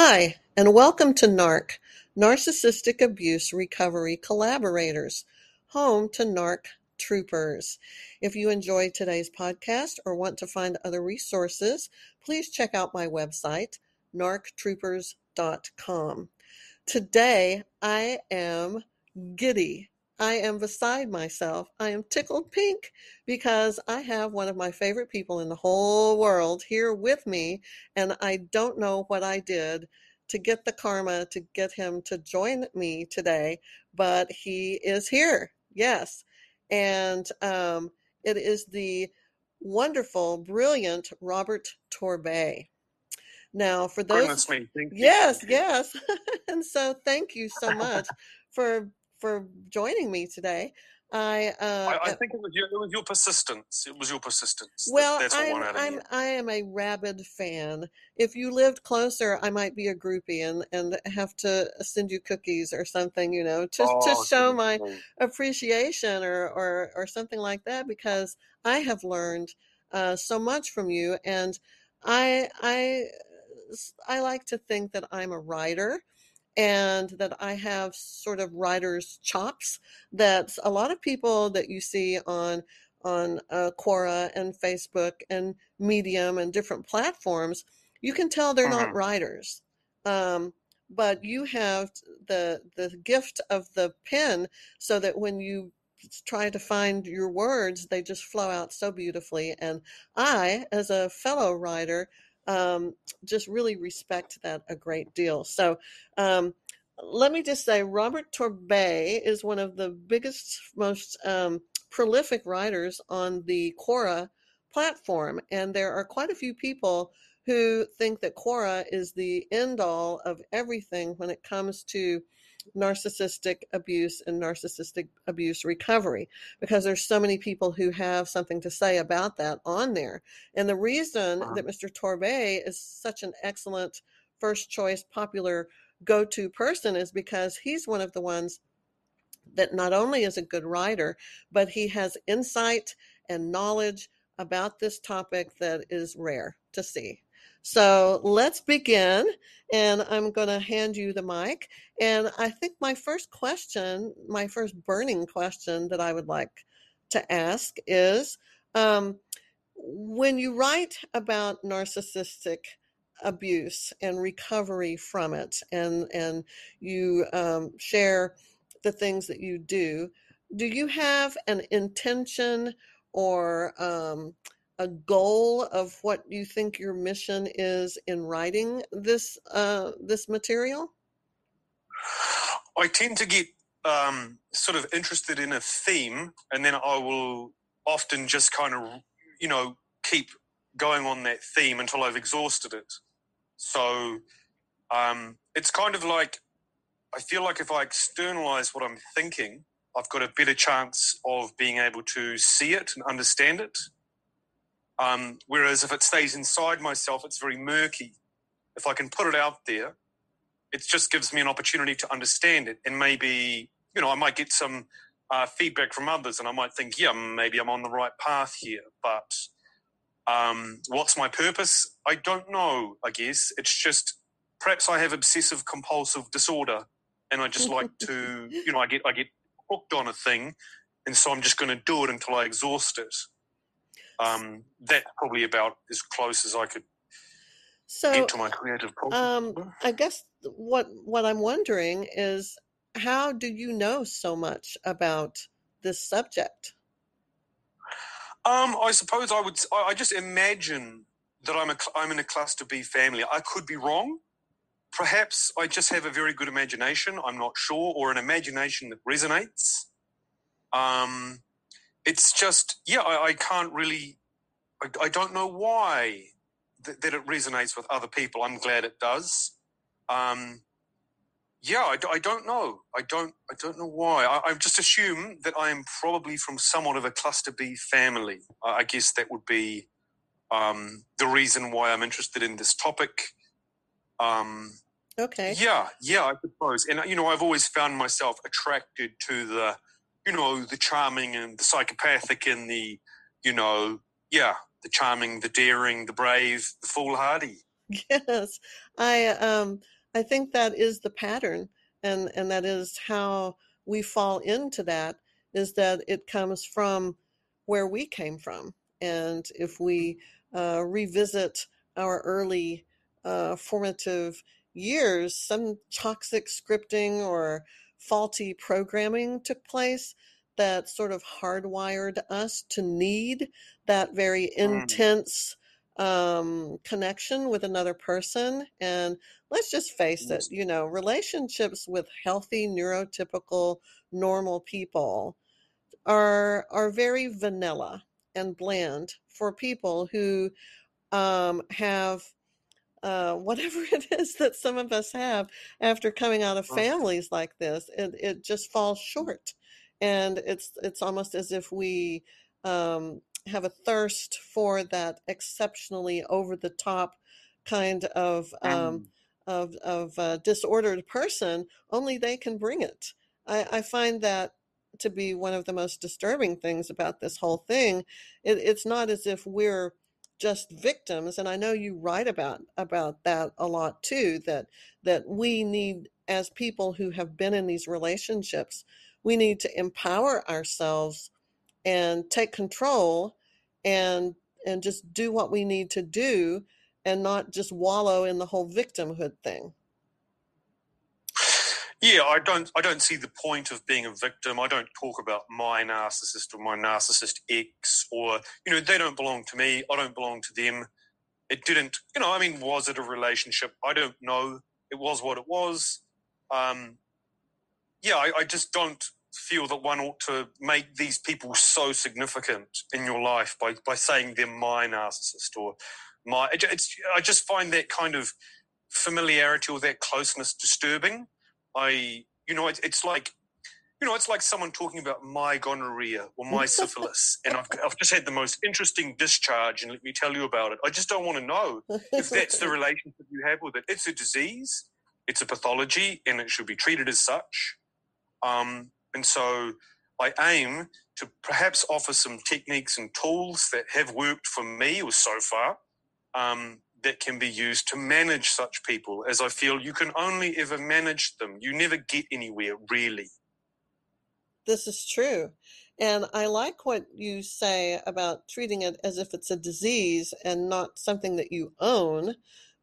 Hi, and welcome to NARC, Narcissistic Abuse Recovery Collaborators, home to NARC Troopers. If you enjoyed today's podcast or want to find other resources, please check out my website, narctroopers.com. Today, I am giddy. I am beside myself. I am tickled pink because I have one of my favorite people in the whole world here with me, and I don't know what I did to get the karma to get him to join me today, but he is here. Yes. And um, it is the wonderful, brilliant Robert Torbay. Now, for those, yes, yes, and so thank you so much for for joining me today. I, uh, I, I think it was your it was your persistence. It was your persistence. Well, that's I'm, I'm I am a rabid fan. If you lived closer, I might be a groupie and and have to send you cookies or something, you know, to oh, to show my appreciation or or or something like that because I have learned uh, so much from you, and I I I like to think that I'm a writer and that I have sort of writer's chops that a lot of people that you see on on uh, Quora and Facebook and Medium and different platforms, you can tell they're uh-huh. not writers. Um, but you have the the gift of the pen so that when you try to find your words, they just flow out so beautifully. And I, as a fellow writer, um, just really respect that a great deal. So, um, let me just say, Robert Torbay is one of the biggest, most um, prolific writers on the Quora platform, and there are quite a few people who think that Quora is the end all of everything when it comes to narcissistic abuse and narcissistic abuse recovery because there's so many people who have something to say about that on there. And the reason that Mr. Torbay is such an excellent first choice popular go-to person is because he's one of the ones that not only is a good writer, but he has insight and knowledge about this topic that is rare to see. So let's begin. And I'm going to hand you the mic. And I think my first question, my first burning question that I would like to ask is um, when you write about narcissistic abuse and recovery from it, and, and you um, share the things that you do, do you have an intention or um, a goal of what you think your mission is in writing this uh, this material? I tend to get um, sort of interested in a theme, and then I will often just kind of, you know, keep going on that theme until I've exhausted it. So um, it's kind of like I feel like if I externalize what I'm thinking, I've got a better chance of being able to see it and understand it. Um, whereas if it stays inside myself, it's very murky. If I can put it out there, it just gives me an opportunity to understand it. And maybe, you know, I might get some uh, feedback from others and I might think, yeah, maybe I'm on the right path here. But um, what's my purpose? I don't know, I guess. It's just perhaps I have obsessive compulsive disorder and I just like to, you know, I get, I get hooked on a thing. And so I'm just going to do it until I exhaust it um, that's probably about as close as I could so, get to my creative process. Um, I guess what what I'm wondering is how do you know so much about this subject? Um, I suppose I would. I just imagine that I'm a I'm in a cluster B family. I could be wrong. Perhaps I just have a very good imagination. I'm not sure, or an imagination that resonates. Um, it's just yeah i, I can't really I, I, don't know why th- that it resonates with other people. I'm glad it does. Um, yeah I, I, don't know. I don't i don't know why. I, I, just assume that i am probably from somewhat of a cluster b family. I guess that would be um, the reason why i'm interested in this topic. Um, okay. yeah yeah i suppose. And you know i've always found myself attracted to the you know, the charming and the psychopathic and the, you know, yeah, the charming, the daring, the brave, the foolhardy. Yes, I um I think that is the pattern, and and that is how we fall into that. Is that it comes from where we came from, and if we uh, revisit our early uh, formative years, some toxic scripting or faulty programming took place that sort of hardwired us to need that very mm. intense um, connection with another person. And let's just face it, you know, relationships with healthy, neurotypical, normal people are are very vanilla and bland for people who um, have uh, whatever it is that some of us have after coming out of families like this. It it just falls short, and it's it's almost as if we um, have a thirst for that exceptionally over the top kind of um, mm. of of uh, disordered person. Only they can bring it. I, I, find that to be one of the most disturbing things about this whole thing. It, it's not as if we're just victims, and I know you write about about that a lot too. That that we need as people who have been in these relationships, we need to empower ourselves and take control and and just do what we need to do and not just wallow in the whole victimhood thing. Yeah, I don't I don't see the point of being a victim. I don't talk about my narcissist or my narcissist ex or you know, they don't belong to me. I don't belong to them. It didn't, you know, I mean, was it a relationship? I don't know. It was what it was. Um, yeah, I, I just don't feel that one ought to make these people so significant in your life by, by saying they're my narcissist or my. It's, I just find that kind of familiarity or that closeness disturbing. I, you know, it, it's like, you know, it's like someone talking about my gonorrhea or my syphilis, and I've, I've just had the most interesting discharge, and let me tell you about it. I just don't want to know if that's the relationship you have with it. It's a disease, it's a pathology, and it should be treated as such. Um, and so I aim to perhaps offer some techniques and tools that have worked for me or so far um, that can be used to manage such people, as I feel you can only ever manage them. You never get anywhere, really. This is true. And I like what you say about treating it as if it's a disease and not something that you own,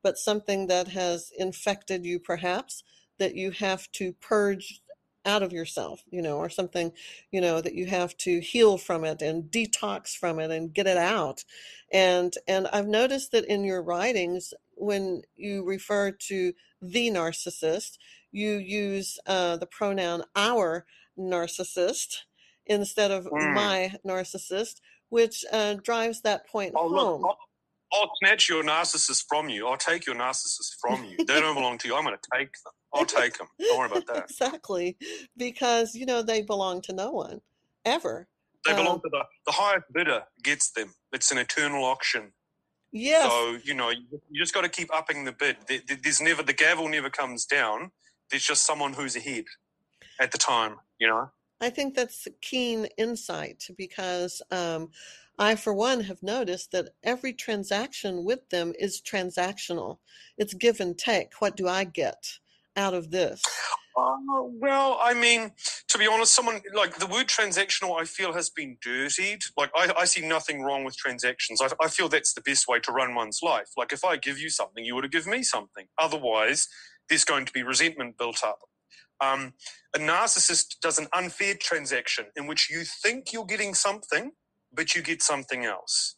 but something that has infected you, perhaps, that you have to purge out of yourself, you know, or something, you know, that you have to heal from it and detox from it and get it out. And and I've noticed that in your writings, when you refer to the narcissist, you use uh, the pronoun our narcissist instead of my narcissist, which uh, drives that point oh, home. Look, I'll, snatch your narcissist from you. I'll take your narcissist from you. They don't belong to you. I'm going to take them. I'll take them. Don't worry about that. exactly, because you know they belong to no one ever. They belong um, to the the highest bidder gets them. It's an eternal auction. Yes. So you know you, you just got to keep upping the bid. There's never the gavel never comes down. There's just someone who's ahead at the time. You know. I think that's keen insight because um, I, for one, have noticed that every transaction with them is transactional. It's give and take. What do I get? out of this? Uh, well, I mean, to be honest, someone like the word transactional, I feel has been dirtied. Like, I, I see nothing wrong with transactions. I, I, feel that's the best way to run one's life. Like, if I give you something, you would have given me something. Otherwise, there's going to be resentment built up. Um, a narcissist does an unfair transaction in which you think you're getting something, but you get something else.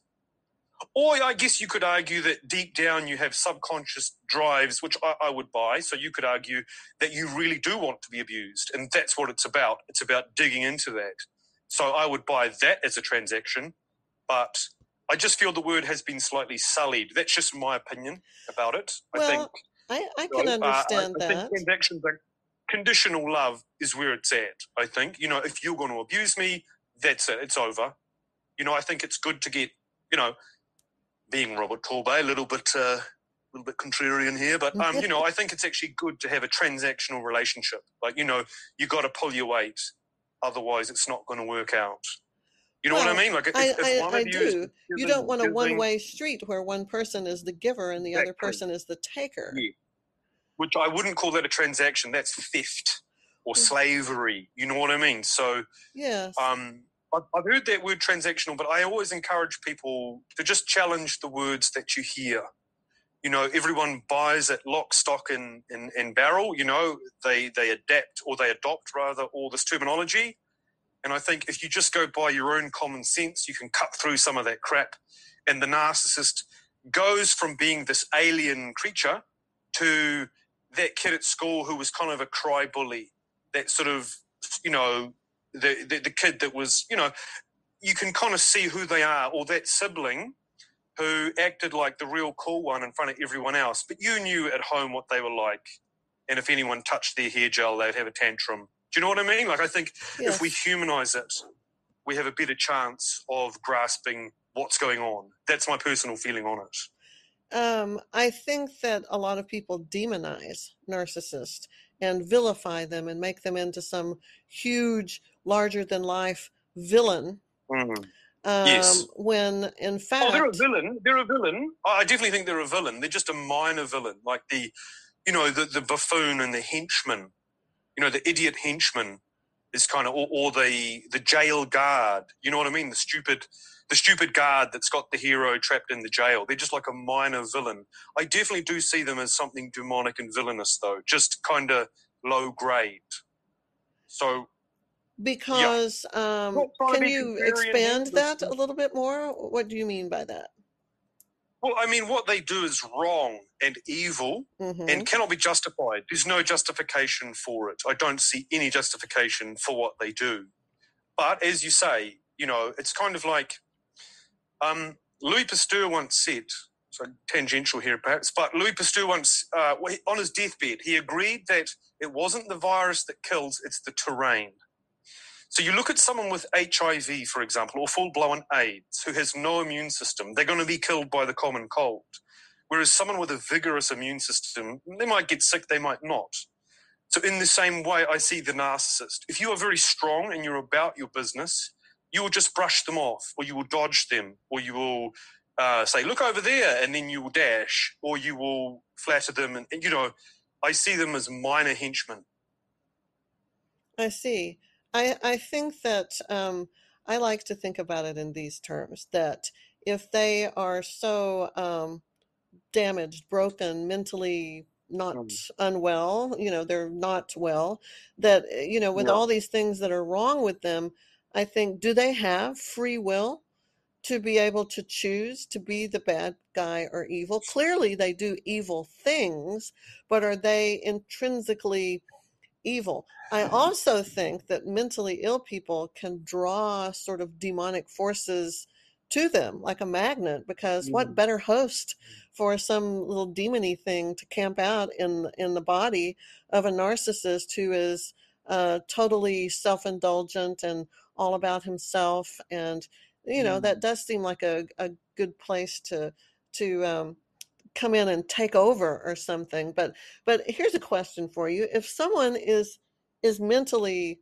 Or I guess you could argue that deep down you have subconscious drives, which I, I, would buy. So you could argue that you really do want to be abused. And that's what it's about. It's about digging into that. So I would buy that as a transaction. But I just feel the word has been slightly sullied. That's just my opinion about it. Well, I think. I, I can know, understand uh, I, I that. transactions are conditional love is where it's at. I think. You know, if you're going to abuse me, that's it. It's over. You know, I think it's good to get, you know, being Robert Torbay, a little bit uh, a little bit contrarian here, but um, you know, I think it's actually good to have a transactional relationship. Like, you know, you got to pull your weight, otherwise, it's not going to work out. You know well, what I mean? Like, if, I, if I, I do. you don't want a one-way street where one person is the giver and the exactly. other person is the taker. Yeah. Which I wouldn't call that a transaction. That's theft or mm. slavery. You know what I mean? So, yes. Um, I've heard that word transactional, but I always encourage people to just challenge the words that you hear. You know, everyone buys at lock, stock, and, and barrel. You know, they they adapt or they adopt rather all this terminology and I think if you just go by your own common sense, you can cut through some of that crap. And the narcissist goes from being this alien creature to that kid at school who was kind of a cry bully, that sort of, you know, the, the, the kid that was, you know, you can kind of see who they are, or that sibling who acted like the real cool one in front of everyone else, but you knew at home what they were like. And if anyone touched their hair gel, they'd have a tantrum do you know what I mean? Like, I think yes. if we humanize it, we have a better chance of grasping what's going on. That's my personal feeling on it. Um, I think that a lot of people demonize narcissists and vilify them and make them into some huge, larger than life villain. Mm. Um, yes. When in fact, oh, they're a villain. They're a villain. I definitely think they're a villain. They're just a minor villain, like the, you know, the the buffoon and the henchman you know, the idiot henchman is kind of, or, or, the the jail guard. You know what I mean? The stupid, the stupid guard that's got the hero trapped in the jail. They're just like a minor villain. I definitely do see them as something demonic and villainous, though, just kind of low grade. So. Because um, can you expand that a little bit more? What do you mean by that? Well, I mean, what they do is wrong and evil mm-hmm. and cannot be justified. There's no justification for it. I don't see any justification for what they do. But as you say, you know, it's kind of like um, Louis Pasteur once said, so tangential here perhaps, but Louis Pasteur once, uh, on his deathbed, he agreed that it wasn't the virus that kills, it's the terrain. So you look at someone with HIV, for example, or full blown AIDS who has no immune system, they're going to be killed by the common cold. Whereas someone with a vigorous immune system, they might get sick, they might not. So, in the same way, I see the narcissist. If you are very strong and you're about your business, you will just brush them off, or you will dodge them, or you will uh, say, Look over there, and then you will dash, or you will flatter them. And, and you know, I see them as minor henchmen. I see. I, I think that um, I like to think about it in these terms that if they are so um, damaged, broken, mentally not mm. unwell, you know, they're not well, that, eh, you know, with all these things that are wrong with them, I think, do they have free will? to be able to choose to be the bad guy or evil. Clearly, they do evil things, but are they intrinsically evil. I also think that mentally ill people can draw sort of demonic forces to them like a magnet because mm. what better host for some little demony thing to camp out in in the body of a narcissist who is uh, totally self-indulgent and all about himself and you know mm. that does seem like a, a good place to to um, come in and take over or something but but here's a question for you. If someone is is mentally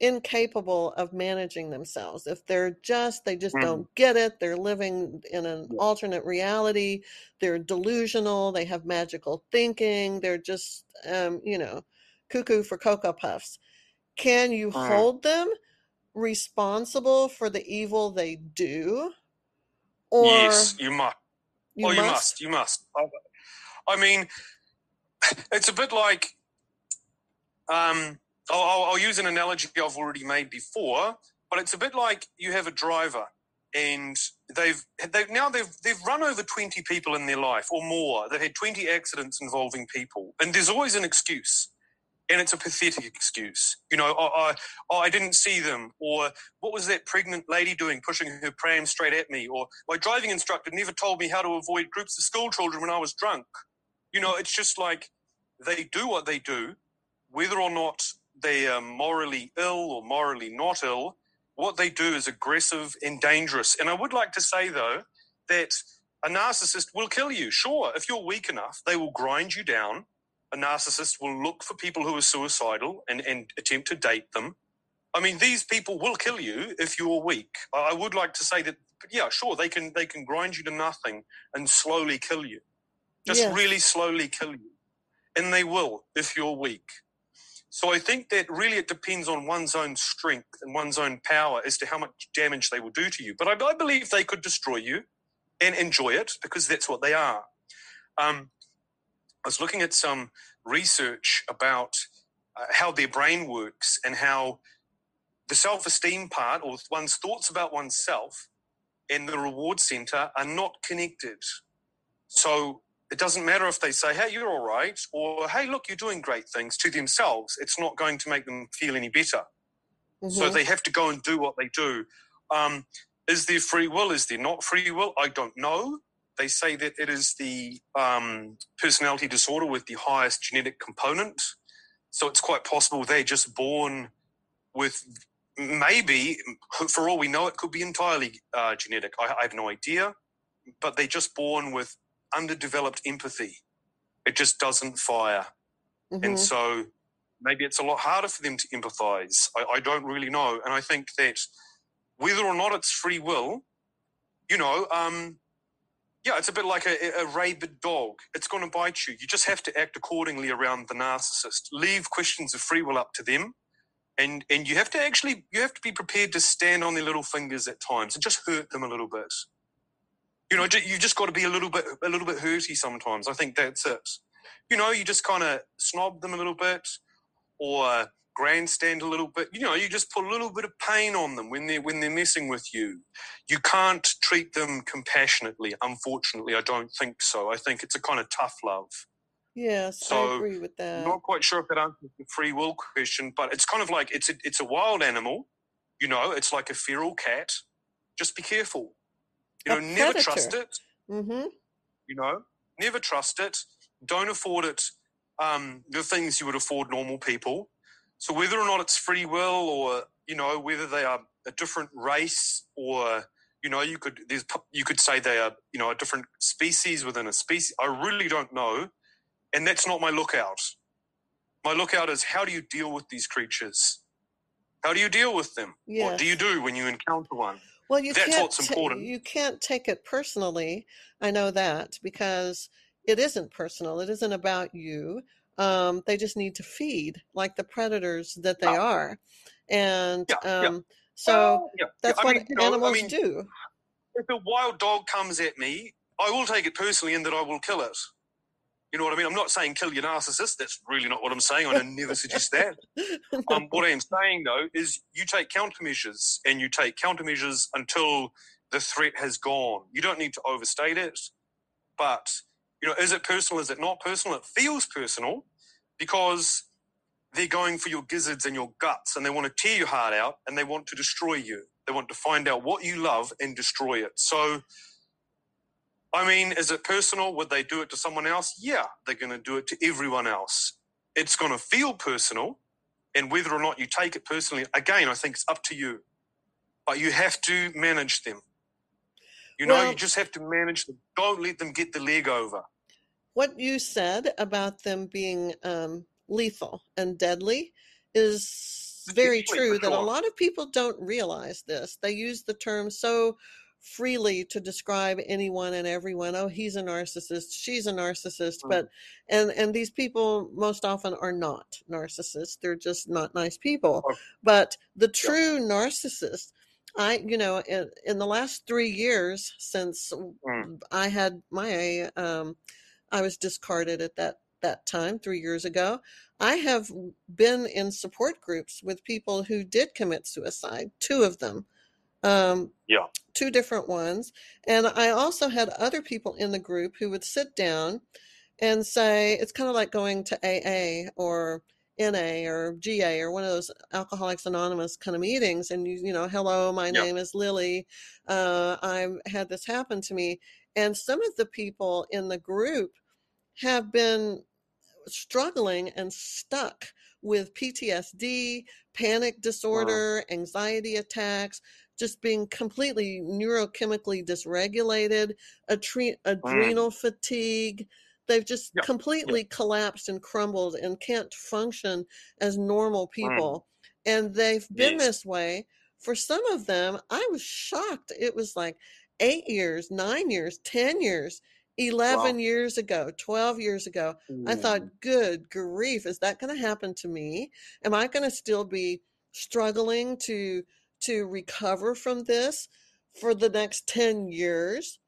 incapable of managing themselves if they're just they just mm. don't get it they're living in an alternate reality they're delusional they have magical thinking they're just um, you know cuckoo for cocoa puffs can you hold them responsible for the evil they do? Or yes you must you oh, you must. You must. I mean, it's a bit like. Um, I'll, I'll use an analogy I've already made before, but it's a bit like you have a driver and they've they've now they've they've run over 20 people in their life or more they've had 20 accidents involving people and there's always an excuse and it's a pathetic excuse. You know, I, oh, I didn't see them, or what was that pregnant lady doing pushing her pram straight at me, or my driving instructor never told me how to avoid groups of school children when I was drunk. You know, it's just like they do what they do, whether or not they are morally ill or morally not ill. What they do is aggressive and dangerous. And I would like to say, though, that a narcissist will kill you. Sure, if you're weak enough, they will grind you down a narcissist will look for people who are suicidal and, and attempt to date them. I mean, these people will kill you if you're weak. I would like to say that, yeah, sure, they can they can grind you to nothing and slowly kill you, just yes. really slowly kill you, and they will if you're weak. So I think that really it depends on one's own strength and one's own power as to how much damage they will do to you. But I, I believe they could destroy you and enjoy it because that's what they are. Um, I was looking at some research about uh, how their brain works and how the self esteem part or one's thoughts about oneself and the reward center are not connected. So it doesn't matter if they say, hey, you're all right, or hey, look, you're doing great things to themselves. It's not going to make them feel any better. Mm-hmm. So they have to go and do what they do. Um, is there free will? Is there not free will? I don't know. They say that it is the um, personality disorder with the highest genetic component. So it's quite possible they're just born with maybe, for all we know, it could be entirely uh, genetic. I, I have no idea. But they're just born with underdeveloped empathy. It just doesn't fire. Mm-hmm. And so maybe it's a lot harder for them to empathize. I, I, don't really know. And I think that whether or not it's free will, you know, um, yeah, it's a bit like a, a rabid dog. It's going to bite you. You just have to act accordingly around the narcissist. Leave questions of free will up to them. And, and you have to actually you have to be prepared to stand on their little fingers at times and just hurt them a little bit you know, you just got to be a little bit, a little bit hurty sometimes. I think that's it. You know, you just kind of snob them a little bit, or grandstand a little bit. You know, you just put a little bit of pain on them when they're when they're messing with you. You can't treat them compassionately. Unfortunately, I don't think so. I think it's a kind of tough love. Yes, so I agree with that. I'm not quite sure if that answers the free will question, but it's kind of like it's a it's a wild animal. You know, it's like a feral cat. Just be careful. You know, never trust it. Mm-hmm. You know, never trust it. Don't afford it. Um, the things you would afford normal people. So whether or not it's free will, or you know, whether they are a different race, or you know, you could there's you could say they are you know a different species within a species. I really don't know, and that's not my lookout. My lookout is how do you deal with these creatures? How do you deal with them? Yes. What do you do when you encounter one? Well, you That's can't what's important. you can't take it personally. I know that because it isn't personal. It isn't about you. Um, they just need to feed like the predators that they are, and yeah, um, yeah. so yeah, that's what mean, animals know, I mean, do. If a wild dog comes at me, I will take it personally, and that I will kill it. You know what I mean? I'm not saying kill your narcissist. That's really not what I'm saying. I never suggest that. Um, what I am saying, though, is you take countermeasures and you take countermeasures until the threat has gone. You don't need to overstate it. But, you know, is it personal? Is it not personal? It feels personal because they're going for your gizzards and your guts and they want to tear your heart out and they want to destroy you. They want to find out what you love and destroy it. So, I mean, is it personal? Would they do it to someone else? Yeah, they're going to do it to everyone else. It's going to feel personal. And whether or not you take it personally, again, I think it's up to you. But you have to manage them. You know, well, you just have to manage them. Don't let them get the leg over. What you said about them being um, lethal and deadly is very true. That a lot of people don't realize this. They use the term so freely to describe anyone and everyone oh he's a narcissist she's a narcissist mm. but and and these people most often are not narcissists they're just not nice people but the true yeah. narcissist i you know in, in the last three years since mm. i had my um i was discarded at that that time three years ago i have been in support groups with people who did commit suicide two of them um, yeah. Two different ones. And I also had other people in the group who would sit down and say, it's kind of like going to AA or NA or GA or one of those Alcoholics Anonymous kind of meetings. And you, you know, hello, my name is Lily. Uh, I've had this happen to me. And some of the people in the group have been struggling and stuck with PTSD, panic disorder, wow. anxiety attacks, just being completely neurochemically dysregulated, tre- adrenal mm. fatigue. They've just completely collapsed and crumbled and can't function as normal people. Mm. and they've been yes. this way for some of them. I was shocked. It was like eight years, nine years, 10 years, 11 wow. years ago, 12 years ago. Mm. I thought, good grief, is that going to happen to me? Am I going to still be struggling to to recover from this for the next 10 years?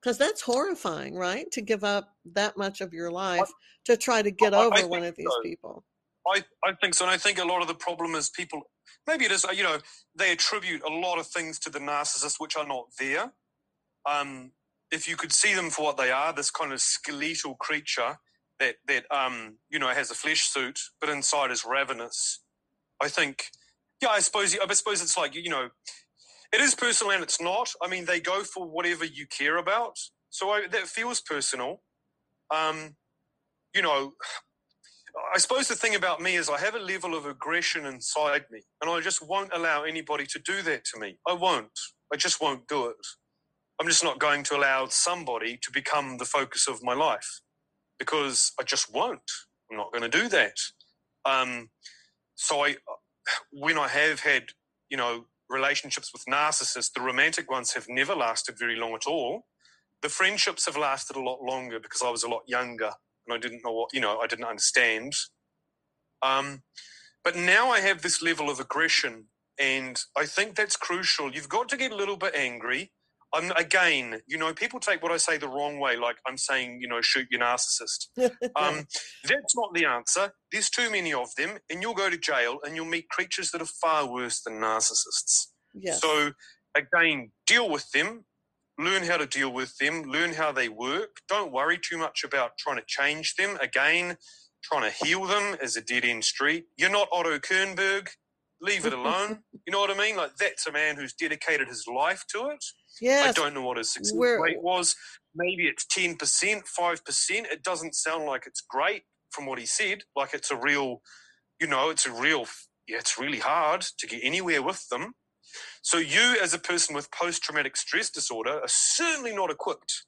Because that's horrifying, right? To give up that much of your life I, to try to get I, over I one of these so. people. I, I think so. And I think a lot of the problem is people, maybe it is, you know, they attribute a lot of things to the narcissist which are not there. Um, if you could see them for what they are, this kind of skeletal creature that, that um, you know, has a flesh suit, but inside is ravenous. I think, yeah, I suppose, I suppose it's like, you know, it is personal and it's not. I mean, they go for whatever you care about. So I, that feels personal. Um, you know, I suppose the thing about me is I have a level of aggression inside me, and I just won't allow anybody to do that to me. I won't. I just won't do it. I'm just not going to allow somebody to become the focus of my life because I just won't. I'm not going to do that. Um, so I, when I have had, you know, relationships with narcissists, the romantic ones have never lasted very long at all. The friendships have lasted a lot longer because I was a lot younger and I didn't know what, you know, I didn't understand. Um, but now I have this level of aggression, and I think that's crucial. You've got to get a little bit angry. I'm, again, you know, people take what I say the wrong way, like I'm saying, you know, shoot your narcissist. um, that's not the answer. There's too many of them, and you'll go to jail and you'll meet creatures that are far worse than narcissists. Yes. So, again, deal with them, learn how to deal with them, learn how they work. Don't worry too much about trying to change them. Again, trying to heal them is a dead end street. You're not Otto Kernberg. Leave it alone. you know what I mean? Like that's a man who's dedicated his life to it. Yeah. I don't know what his success We're... rate was. Maybe it's ten percent, five percent. It doesn't sound like it's great from what he said. Like it's a real, you know, it's a real. Yeah, it's really hard to get anywhere with them. So you, as a person with post-traumatic stress disorder, are certainly not equipped.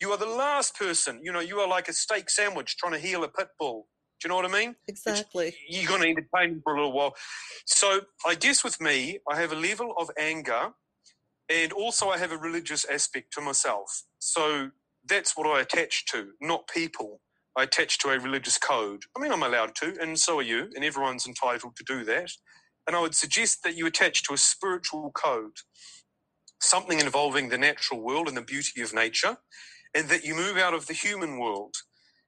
You are the last person. You know, you are like a steak sandwich trying to heal a pit bull. Do you know what I mean? Exactly. It's, you're going to entertain for a little while. So I guess with me, I have a level of anger, and also I have a religious aspect to myself. So that's what I attach to, not people. I attach to a religious code. I mean, I'm allowed to, and so are you, and everyone's entitled to do that. And I would suggest that you attach to a spiritual code, something involving the natural world and the beauty of nature, and that you move out of the human world.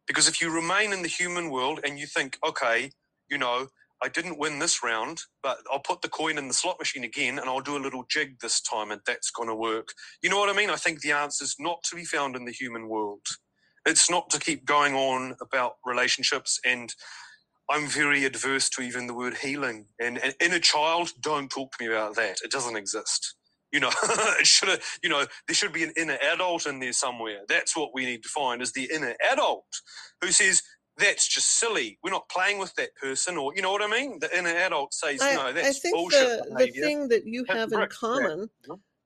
Because if you remain in the human world and you think, okay, you know, I didn't win this round, but I'll put the coin in the slot machine again and I'll do a little jig this time and that's going to work. You know what I mean? I think the answer is not to be found in the human world. It's not to keep going on about relationships and I'm very adverse to even the word healing. And, and inner child, don't talk to me about that. It doesn't exist. You know, it should have, you know, there should be an inner adult in there somewhere. That's what we need to find is the inner adult who says, that's just silly. We're not playing with that person, or you know what I mean. The inner adult says, I, "No, that's I think bullshit." The, the thing that you have in common,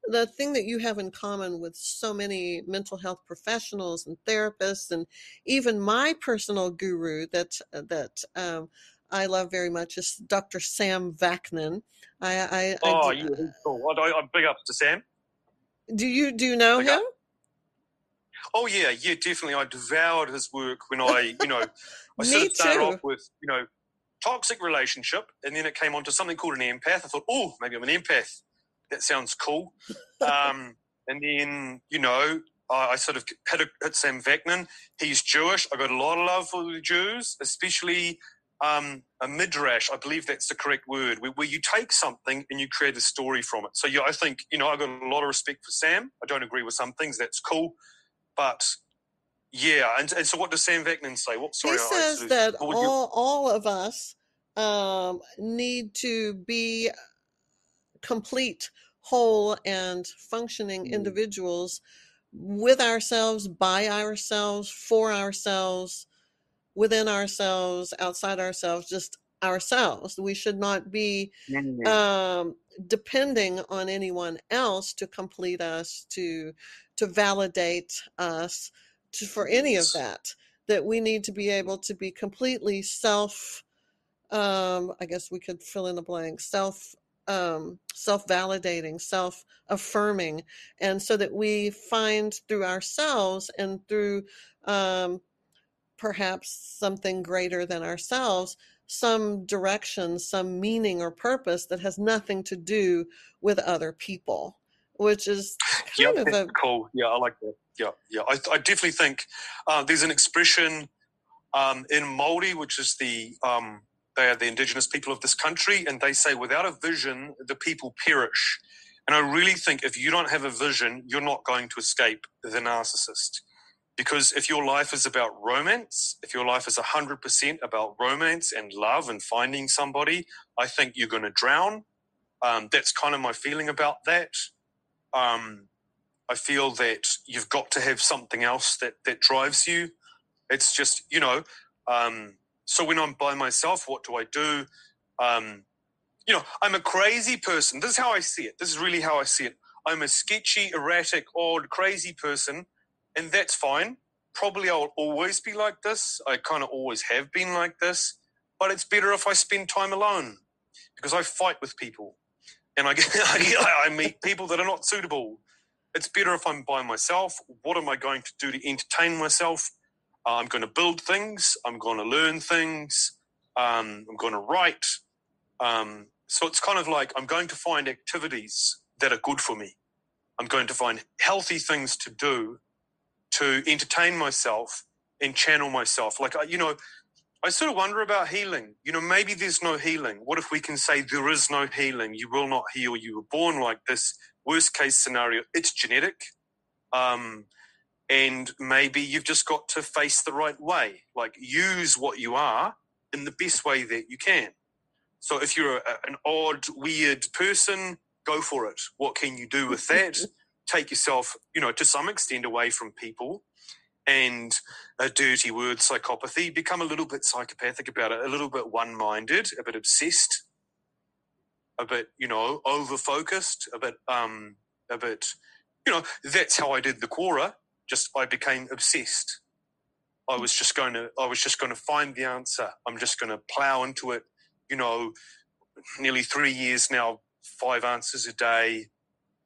the thing that you have in common with so many mental health professionals and therapists and even my personal guru that that um, I love very much is Dr. Sam Vaknin. I, I, oh, I, yeah, cool. I, am big ups to Sam. Do you do you know big him? Up. Oh yeah, yeah, definitely. I devoured his work when I, you know, I sort of started too. off with, you know, toxic relationship, and then it came on to something called an empath. I thought, oh, maybe I'm an empath that sounds cool. Um, and then, you know, I, I sort of hit, a, hit Sam Vaknin. He's Jewish. I got a lot of love for the Jews, especially um, a midrash. I believe that's the correct word, where, where, you take something and you create a story from it. So, yeah, I think, you know, I got a lot of respect for Sam. I don't agree with some things. That's cool. But yeah, and, and so what does Sam Vaknin say? What, sorry, he says that all, all of us um, need to be complete, whole, and functioning mm. individuals with ourselves, by ourselves, for ourselves, within ourselves, outside ourselves, just ourselves. We should not be um, depending on anyone else to complete us, to to validate us, to, for any of that. That we need to be able to be completely self um, I guess we could fill in the blank, self um, self validating, self affirming, and so that we find through ourselves and through um, perhaps something greater than ourselves some direction, some meaning or purpose that has nothing to do with other people, which is kind yeah, of a cool. Yeah, I like that. Yeah, yeah. I, I definitely think uh, there's an expression um, in Maori, which is the um, they are the indigenous people of this country, and they say without a vision, the people perish. And I really think if you don't have a vision, you're not going to escape the narcissist. Because if your life is about romance, if your life is 100% about romance and love and finding somebody, I think you're going to drown. Um, that's kind of my feeling about that. Um, I feel that you've got to have something else that, that drives you. It's just, you know, um, so when I'm by myself, what do I do? Um, you know, I'm a crazy person. This is how I see it. This is really how I see it. I'm a sketchy, erratic, odd, crazy person and that's fine. Probably I'll always be like this. I kind of always have been like this, but it's better if I spend time alone because I fight with people and I, get, I meet people that are not suitable. It's better if I'm by myself. What am I going to do to entertain myself? I'm going to build things. I'm going to learn things. Um, I'm going to write. Um, so it's kind of like I'm going to find activities that are good for me. I'm going to find healthy things to do to entertain myself and channel myself. Like, you know, I sort of wonder about healing. You know, maybe there's no healing. What if we can say there is no healing? You will not heal. You were born like this. Worst case scenario, it's genetic. Um, and maybe you've just got to face the right way. Like, use what you are in the best way that you can. So if you're a, an odd, weird person, go for it. What can you do with that? take yourself, you know, to some extent away from people and a dirty word psychopathy, become a little bit psychopathic about it, a little bit one minded, a bit obsessed, a bit, you know, over focused, a bit, um, a bit, you know, that's how I did the Quora. Just I became obsessed. I was just going to, I was just going to find the answer. I'm just going to plow into it. You know, nearly three years now, five answers a day,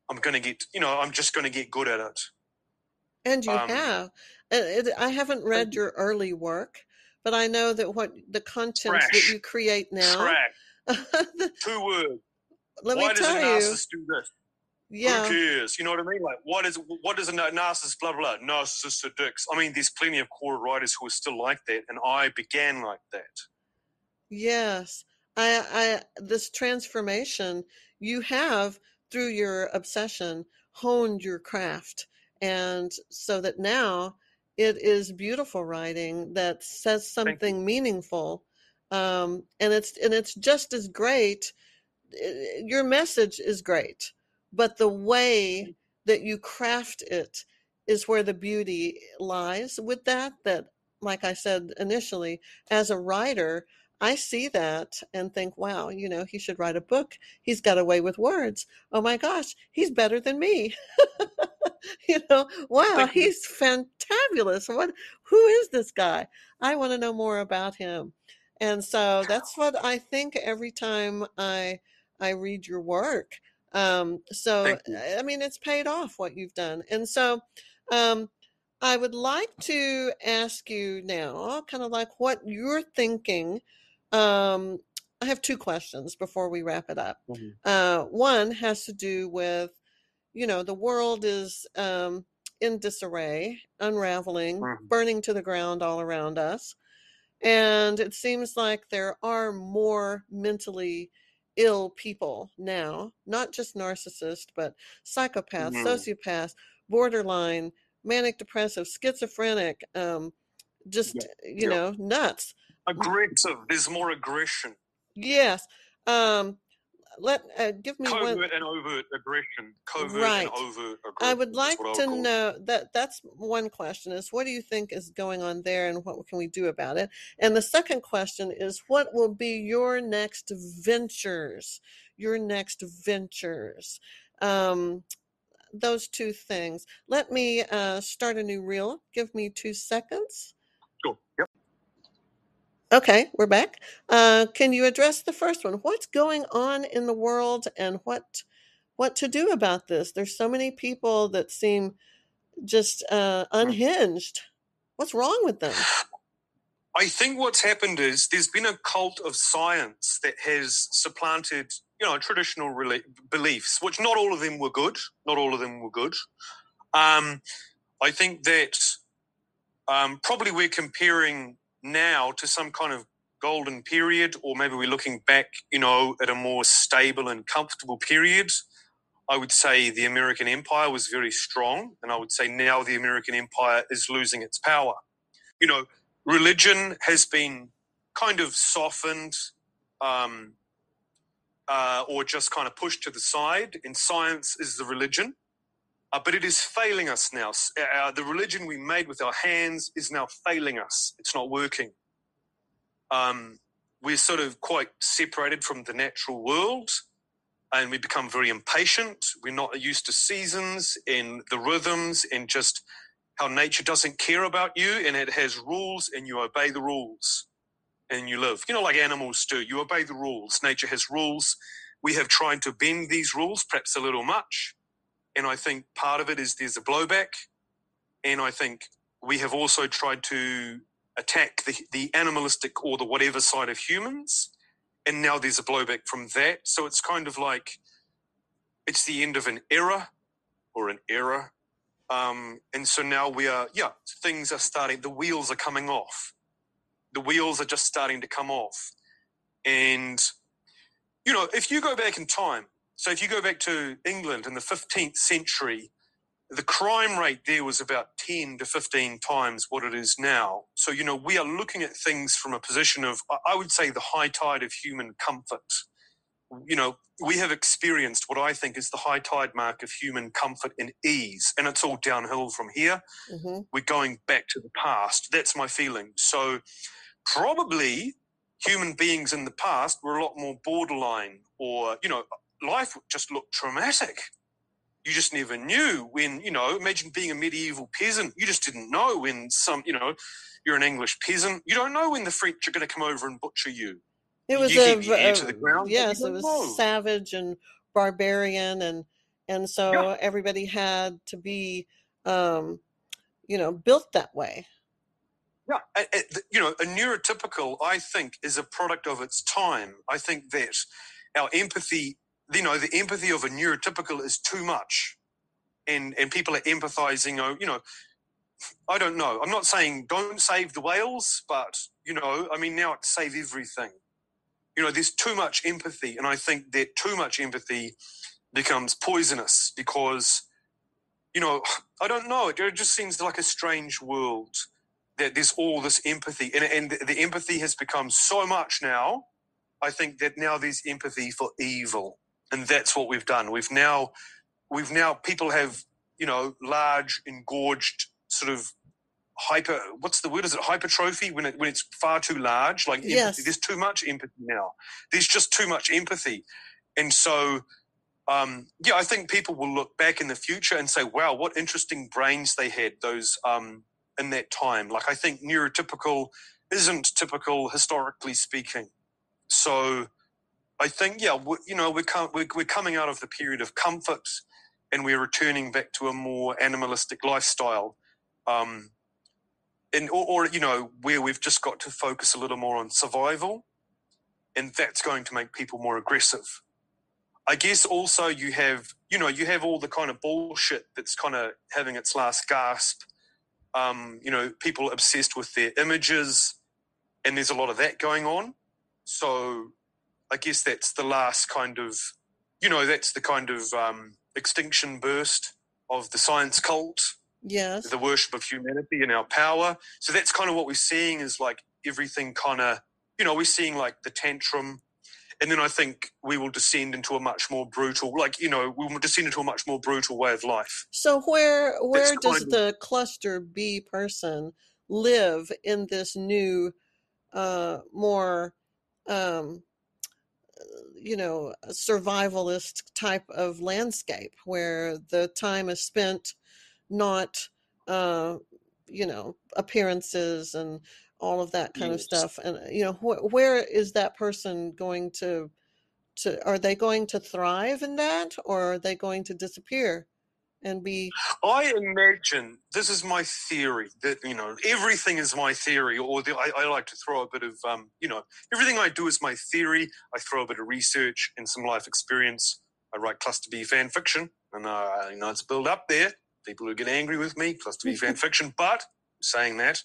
I'm going to get, you know, I'm just going to get good at it. And you um, have. I haven't read your early work, but I know that what the content trash. that you create now. the, Two words. Let Why me does tell you. Yeah. Who cares? You know what I mean? Like, what is what is a narcissist? Blah blah. blah narcissist are dicks. I mean, there's plenty of Quora writers who are still like that, and I began like that. Yes, I, I this transformation you have through your obsession honed your craft and so that now it is beautiful writing that says something meaningful um, and it's and it's just as great eh, your message is great but the way that you craft it is where the beauty lies with that that like i said initially as a writer I see that and think, wow, you know, he should write a book. He's got a way with words. Oh my gosh, he's better than me. you know, wow, he's fantabulous. What who is this guy? I want to know more about him. And so that's what I think every time I I read your work. Um, so I mean it's paid off what you've done. And so um, I would like to ask you now, kind of like what you're thinking um, I have two questions before we wrap it up. Mm-hmm. Uh, one has to do with, you know, the world is um, in disarray, unraveling, mm-hmm. burning to the ground all around us. And it seems like there are more mentally ill people now, not just narcissists, but psychopaths, mm-hmm. sociopaths, borderline, manic depressive, schizophrenic, um, just, yeah. you yeah. know, nuts aggressive. There's more aggression. Yes. Um, let uh, give me covert one... and overt aggression. Covert right. and overt aggression. I would like to know that. That's one question: is what do you think is going on there, and what can we do about it? And the second question is, what will be your next ventures? Your next ventures. Um, those two things. Let me uh, start a new reel. Give me two seconds. Okay, we're back. Uh, can you address the first one? What's going on in the world and what what to do about this? There's so many people that seem just uh, hmm. unhinged. What's wrong with them? I think what's happened is there's been a cult of science that has supplanted, you know, traditional beliefs, which not all of them were good. Not all of them were good. Um, I think that um, probably we're comparing now to some kind of golden period, or maybe we're looking back, you know, at a more stable and comfortable period. I would say the American empire was very strong, and I would say now the American empire is losing its power. You know, religion has been kind of softened um, uh, or just kind of pushed to the side, and science is the religion. Uh, but it is failing us now. Uh, the religion we made with our hands is now failing us. It's not working. Um, we're sort of quite separated from the natural world and we become very impatient. We're not used to seasons and the rhythms and just how nature doesn't care about you and it has rules and you obey the rules and you live. You know, like animals do. You obey the rules. Nature has rules. We have tried to bend these rules, perhaps a little much. And I think part of it is there's a blowback. And I think we have also tried to attack the, the animalistic or the whatever side of humans and now there's a blowback from that. So it's kind of like it's the end of an era or an era. Um, and so now we are, yeah, things are starting, the wheels are coming off. The wheels are just starting to come off. And, you know, if you go back in time, so if you go back to England in the 15th century, the crime rate there was about 10 to 15 times what it is now. So, you know, we are looking at things from a position of, I would say, the high tide of human comfort. You know, we have experienced what I think is the high tide mark of human comfort and ease, and it's all downhill from here. Mm-hmm. We're going back to the past. That's my feeling. So, probably human beings in the past were a lot more borderline, or, you know, life just looked traumatic you just never knew when, you know, imagine being a medieval peasant. You just didn't know when some, you know, you're an English peasant. You don't know when the French are going to come over and butcher you. It was you a, a ground, yes, it was know. savage and barbarian, and and so yeah. everybody had to be, um, you know, built that way. Yeah, you know, a neurotypical, I think, is a product of its time. I think that our empathy you know, the empathy of a neurotypical is too much. And, and people are empathizing, oh, you know, I don't know. I'm not saying don't save the whales, but, you know, I mean, now it's save everything. You know, there's too much empathy. And I think that too much empathy becomes poisonous because, you know, I don't know. It just seems like a strange world that there's all this empathy. And, and the empathy has become so much now. I think that now there's empathy for evil and that's what we've done. We've now, we've now people have you know large engorged sort of hyper. What's the word? Is it hypertrophy when it when it's far too large? Like yes. empathy. There's too much empathy now. There's just too much empathy, and so. Um, yeah, I think people will look back in the future and say, "Wow, what interesting brains they had those um, in that time." Like, I think neurotypical isn't typical historically speaking. So, I think, yeah, we, you know, we're, com- we're, we're coming out of the period of comforts and we're returning back to a more animalistic lifestyle. Um, and, or, or, you know, where we've just got to focus a little more on survival. And that's going to make people more aggressive. I guess also you have, you know, you have all the kind of bullshit that's kind of having its last gasp. Um, you know, people obsessed with their images, and there's a lot of that going on. So I guess that's the last kind of, you know, that's the kind of um, extinction burst of the science cult. Yes. The worship of humanity and our power. So that's kind of what we're seeing is like everything kind of, you know, we're seeing like the tantrum. And then I think we will descend into a much more brutal, like, you know, we will descend into a much more brutal way of life. So where where that's does the cluster B person live in this new, uh, more um, you know, survivalist type of landscape where the time is spent not, uh, you know, appearances and all of that kind yes. of stuff. And you know, wh- where is that person going to? To are they going to thrive in that, or are they going to disappear? And be i imagine this is my theory that you know everything is my theory or the, I, I, like to throw a bit of um, you know everything i do is my theory. I throw a bit of research and some life experience. I write cluster b fan fiction and uh, you know it's built up there. People who get angry with me cluster b fan fiction but saying that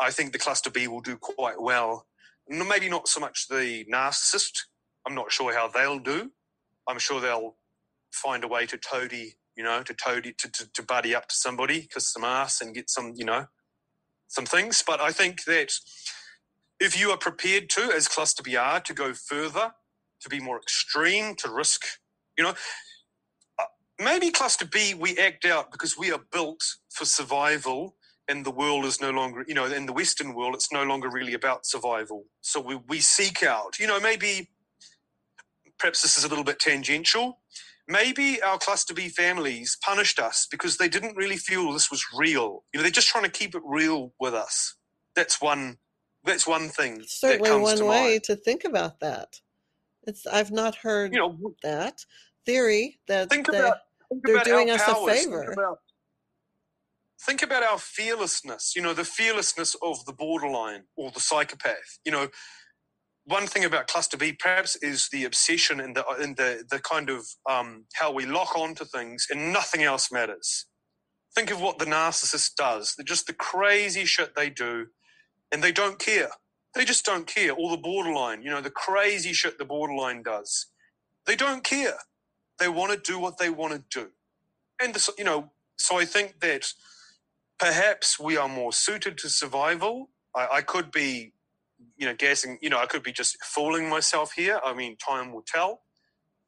i think the cluster b will do quite well. Maybe not so much the narcissist. I'm not sure how they'll do. I'm sure they'll find a way to toady you know, to to, to, to buddy up to somebody, kiss some ass, and get some, you know, some things. But I think that if you are prepared to, as Cluster B are, to go further, to be more extreme, to risk, you know, uh, maybe Cluster B we act out because we are built for survival and the world is no longer, you know, in the Western world, it's no longer really about survival. So we, we seek out, you know, maybe perhaps this is a little bit tangential, maybe our cluster B families punished us because they didn't really feel this was real. You know, they're just trying to keep it real with us. That's one. That's one thing. certainly one to way mind. to think about that. It's I've not heard you know, that theory that think they, about, think they're doing us powers. a favor. Think about, think about our fearlessness. You know, the fearlessness of the borderline or the psychopath. You know, one thing about cluster B perhaps is the obsession and the the the kind of um, how we lock onto things and nothing else matters. Think of what the narcissist does. They're just the crazy shit they do, and they don't care. They just don't care. Or the borderline, you know, the crazy shit the borderline does. They don't care. They want to do what they want to do, and the, you know. So I think that perhaps we are more suited to survival. I, I could be you know, guessing, you know, I could be just fooling myself here. I mean, time will tell.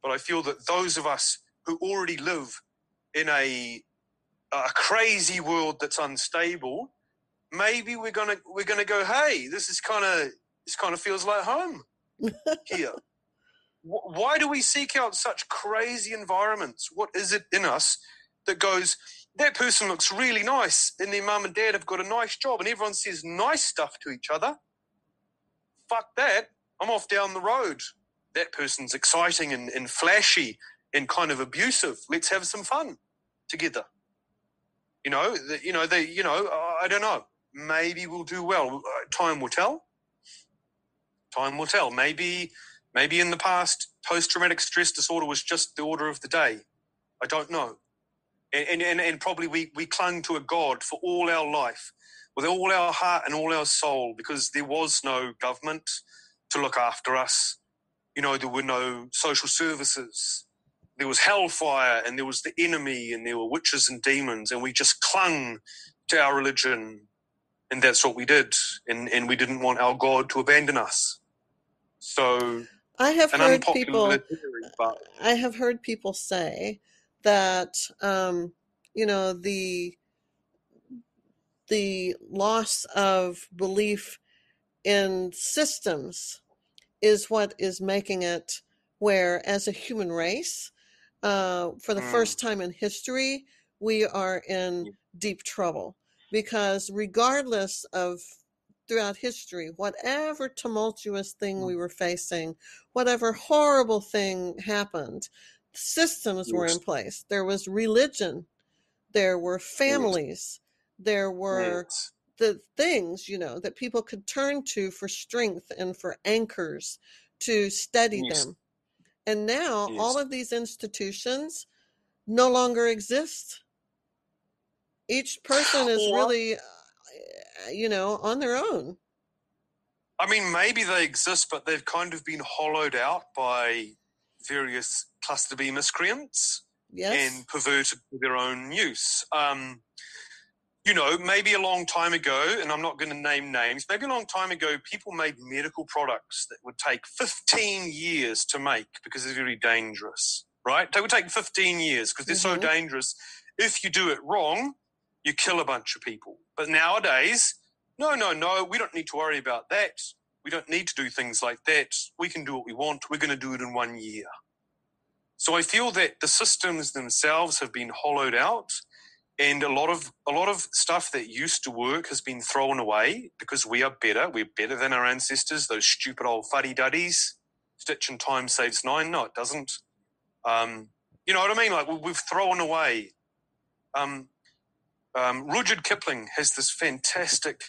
But I feel that those of us who already live in a a crazy world that's unstable, maybe we're gonna we're gonna go, hey, this is kind of this kind of feels like home here. Why do we seek out such crazy environments? What is it in us that goes? That person looks really nice, and their mum and dad have got a nice job, and everyone says nice stuff to each other fuck that. I'm off down the road. That person's exciting and, and flashy and kind of abusive. Let's have some fun together. You know, the, you know, they, you know, I don't know. Maybe we'll do well. Uh, time will tell. Time will tell. Maybe, maybe in the past, post-traumatic stress disorder was just the order of the day. I don't know. And, and, and probably we, we clung to a God for all our life with all our heart and all our soul because there was no government to look after us. You know, there were no social services. There was hellfire and there was the enemy and there were witches and demons, and we just clung to our religion. And that's what we did. And, and we didn't want our God to abandon us. So I have heard people. Theory, but... I have heard people say that um, you know the the loss of belief in systems is what is making it where, as a human race, uh, for the mm. first time in history, we are in deep trouble. Because regardless of throughout history, whatever tumultuous thing we mm. were facing, whatever horrible thing happened, systems were in place. There was religion, there were families, there were right. the things you know that people could turn to for strength and for anchors to steady yes. them and now yes. all of these institutions no longer exist each person is really uh, you know on their own i mean maybe they exist but they've kind of been hollowed out by various cluster b miscreants yes. and perverted for their own use um, you know, maybe a long time ago, and I'm not going to name names, maybe a long time ago, people made medical products that would take 15 years to make because they're very dangerous, right? They would take 15 years because they're mm-hmm. so dangerous. If you do it wrong, you kill a bunch of people. But nowadays, no, no, no, we don't need to worry about that. We don't need to do things like that. We can do what we want. We're going to do it in one year. So I feel that the systems themselves have been hollowed out and a lot of a lot of stuff that used to work has been thrown away because we are better. We're better than our ancestors. Those stupid old fuddy duddies. Stitch in time saves nine. No, it doesn't. Um, you know what I mean? Like we've thrown away. Um, um, Rudyard Kipling has this fantastic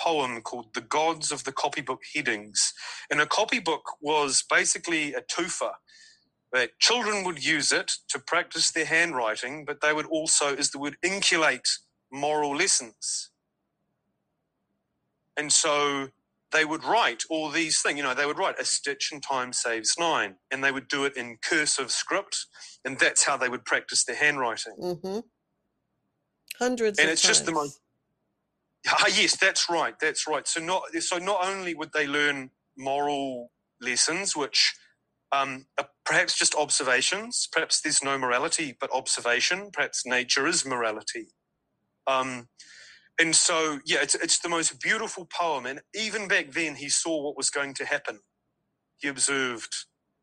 poem called "The Gods of the Copybook Headings," and a copybook was basically a tufa that children would use it to practice their handwriting, but they would also, as the word, inculate moral lessons. And so they would write all these things. You know, they would write a stitch in time saves nine, and they would do it in cursive script, and that's how they would practice their handwriting. Mm-hmm. Hundreds, and it's times. just the most. Ah, yes, that's right. That's right. So not so not only would they learn moral lessons, which um, uh, perhaps just observations. Perhaps there's no morality, but observation. Perhaps nature is morality. Um, and so, yeah, it's, it's the most beautiful poem. And even back then, he saw what was going to happen. He observed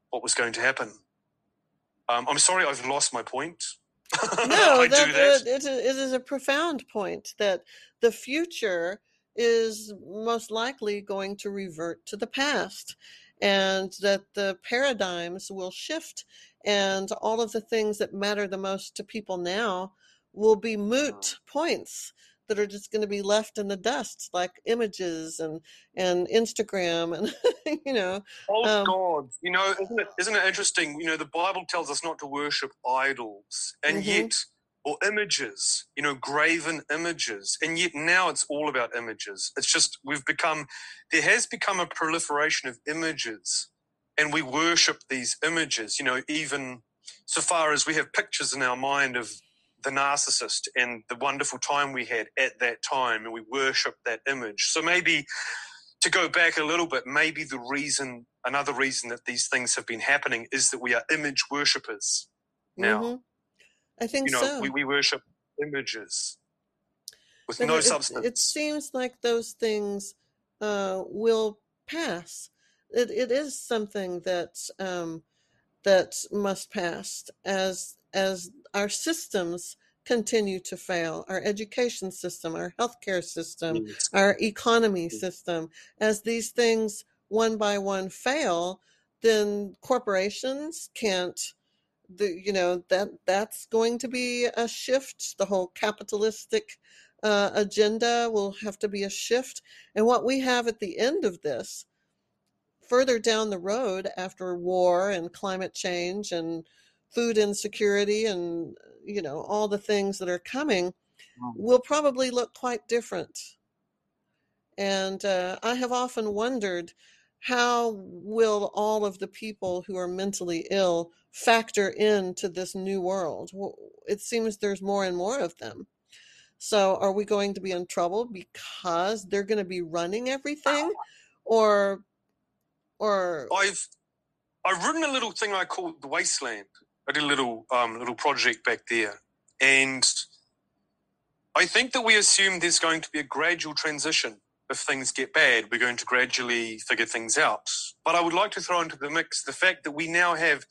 what was going to happen. Um, I'm sorry, I've lost my point. no, that, that. It, it is a profound point that the future is most likely going to revert to the past and that the paradigms will shift and all of the things that matter the most to people now will be moot points that are just going to be left in the dust like images and and instagram and you know oh um, god. You know isn't it, isn't it interesting? You know the bible tells us not to worship idols and mm-hmm. yet or images, you know, graven images. And yet now it's all about images. It's just, we've become, there has become a proliferation of images and we worship these images, you know, even so far as we have pictures in our mind of the narcissist and the wonderful time we had at that time and we worship that image. So maybe to go back a little bit, maybe the reason, another reason that these things have been happening is that we are image worshippers now. Mm-hmm. I think you know, so. We, we worship images with but no it, substance. It seems like those things uh, will pass. It, it is something that um, that must pass as as our systems continue to fail our education system our healthcare system yes. our economy system as these things one by one fail then corporations can't the you know that that's going to be a shift. The whole capitalistic uh, agenda will have to be a shift. And what we have at the end of this further down the road after war and climate change and food insecurity and you know all the things that are coming mm. will probably look quite different. And uh, i have often wondered how will all of the people who are mentally ill factor into this new world? It seems there's more and more of them. So are we going to be in trouble because they're going to be running everything or or I've I've written a little thing I call the wasteland. I did a little um, little project back there. And I think that we assume there's going to be a gradual transition if things get bad, we're going to gradually figure things out. But I would like to throw into the mix the fact that we now have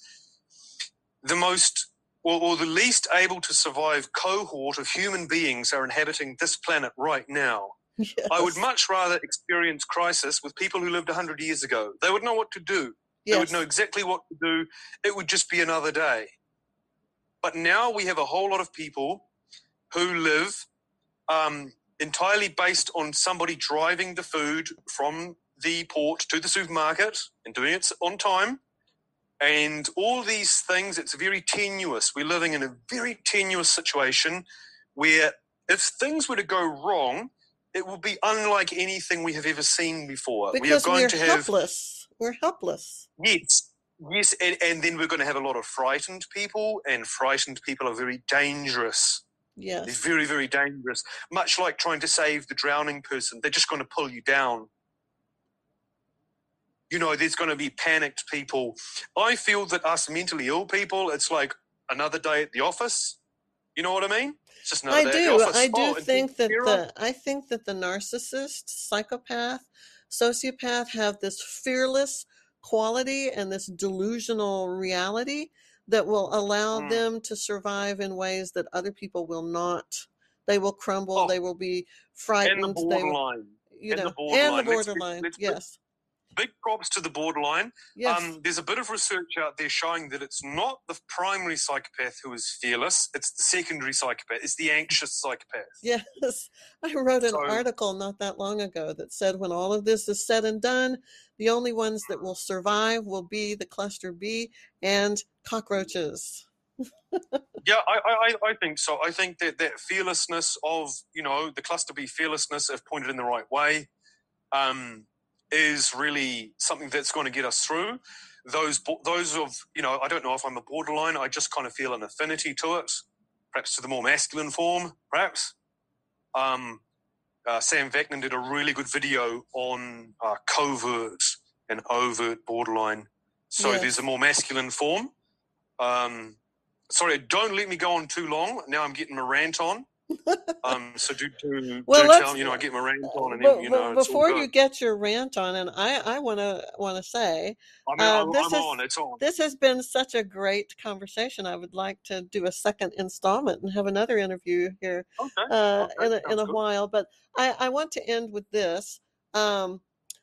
the most or, or the least able to survive cohort of human beings are inhabiting this planet right now. Yes. I would much rather experience crisis with people who lived 100 years ago. They would know what to do. Yes. They would know exactly what to do. It would just be another day. But now we have a whole lot of people who live um, entirely based on somebody driving the food from the port to the supermarket and doing it on time. And all these things, it's very tenuous. We're living in a very tenuous situation where if things were to go wrong, it will be unlike anything we have ever seen before. Because we are going to have helpless. We're helpless. Yes, yes, and, and then we're going to have a lot of frightened people, and frightened people are very dangerous. Yes. It's very, very dangerous. Much like trying to save the drowning person, they're just going to pull you down. You know, there's going to be panicked people. I feel that us mentally ill people, it's like another day at the office. You know what I mean? It's just another I do. I do oh, think that the I think that the narcissist, psychopath, sociopath have this fearless quality and this delusional reality that will allow mm. them to survive in ways that other people will not they will crumble. Oh, they will be frightened. And the borderline. They, you and know, the borderline. and the borderline. Let's, let's, yes big props to the borderline. Yes. Um, there's a bit of research out there showing that it's not the primary psychopath who is fearless, it's the secondary psychopath, it's the anxious psychopath. Yes. I wrote an so, article not that long ago that said when all of this is said and done, the only ones that will survive will be the cluster B and cockroaches. yeah, I, I, I think so. I think that that fearlessness of, you know, the cluster B fearlessness, if pointed in the right way, um, is really something that's going to get us through. Those those of you know, I don't know if I'm a borderline. I just kind of feel an affinity to it, perhaps to the more masculine form, perhaps. Um, uh, Sam Vaknin did a really good video on uh, covert and overt borderline. So yes. there's a more masculine form. Um, sorry, don't let me go on too long. Now I'm getting my rant on um, so do, do, well, do tell you know I get my rant on, and you know before you get your rant on, and I I want to want to say, I mean, uh, this I'm is, on. It's on. This has been such a great conversation. I would like to do a second installment and have another interview here okay. Uh, okay. in a, in a while. But I I want to end with this. Um,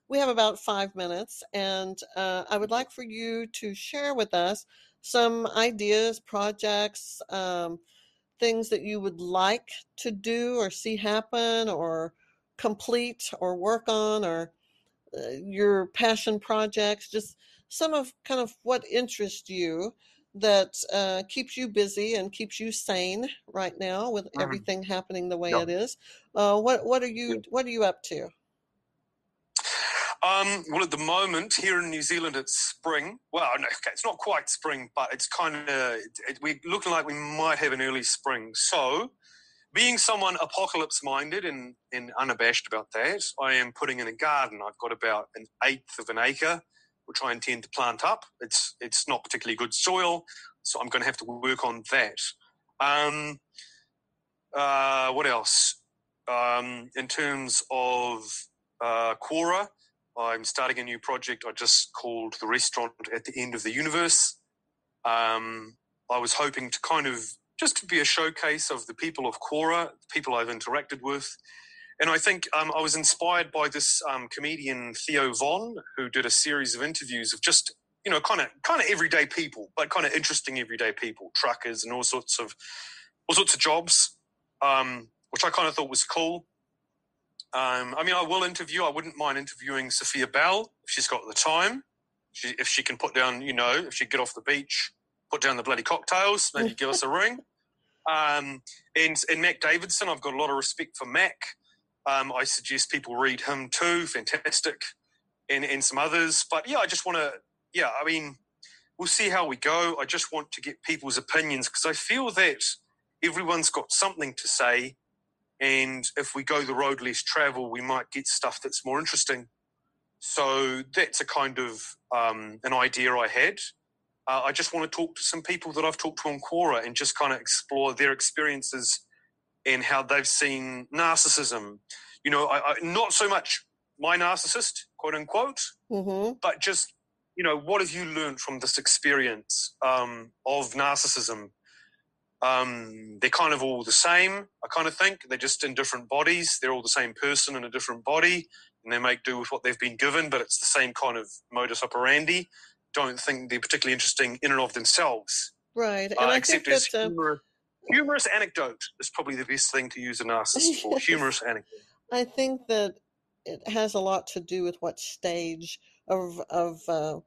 we have about five minutes, and uh, I would like for you to share with us some ideas, projects. Um, things that you would like to do or see happen or complete or work on or uh, your passion projects just some of kind of what interests you that uh, keeps you busy and keeps you sane right now with mm-hmm. everything happening the way yep. it is uh, what what are you what are you up to um, well, at the moment here in New Zealand, it's spring. Well, no, okay, it's not quite spring, but it's kind of it, we're looking like we might have an early spring. So, being someone apocalypse-minded and, and unabashed about that, I am putting in a garden. I've got about an eighth of an acre, which I intend to plant up. It's it's not particularly good soil, so I'm going to have to work on that. Um, uh, what else? Um, in terms of uh, Quora, I'm starting a new project I just called The Restaurant at the End of the Universe. Um, I was hoping to kind of just to be a showcase of the people of Quora, people I've interacted with. And I think um, I was inspired by this um, comedian Theo Von, who did a series of interviews of just you know kind of kind of everyday people, but kind of interesting everyday people, truckers and all sorts of all sorts of jobs, um, which I kind of thought was cool. Um, I mean, I will interview. I wouldn't mind interviewing Sophia Bell if she's got the time. She, if she can put down, you know, if she get off the beach, put down the bloody cocktails, maybe give us a ring. Um, and, and Mac Davidson, I've got a lot of respect for Mac. Um, I suggest people read him too. Fantastic, and and some others. But yeah, I just want to. Yeah, I mean, we'll see how we go. I just want to get people's opinions because I feel that everyone's got something to say and if we go the road less travel, we might get stuff that's more interesting. So that's a kind of um, an idea I had. Uh, I just want to talk to some people that I've talked to on Quora and just kind of explore their experiences and how they've seen narcissism. You know, I, I, not so much my narcissist, quote unquote, mm-hmm. but just you know, what have you learned from this experience um, of narcissism? Um, they're kind of all the same, I kind of think. They're just in different bodies. They're all the same person in a different body, and they make do with what they've been given, but it's the same kind of modus operandi. Don't think they're particularly interesting in and of themselves. Right. And uh, I except think as humor, humorous anecdote is probably the best thing to use a narcissist for. humorous anecdote. I think that it has a lot to do with what stage of of uh,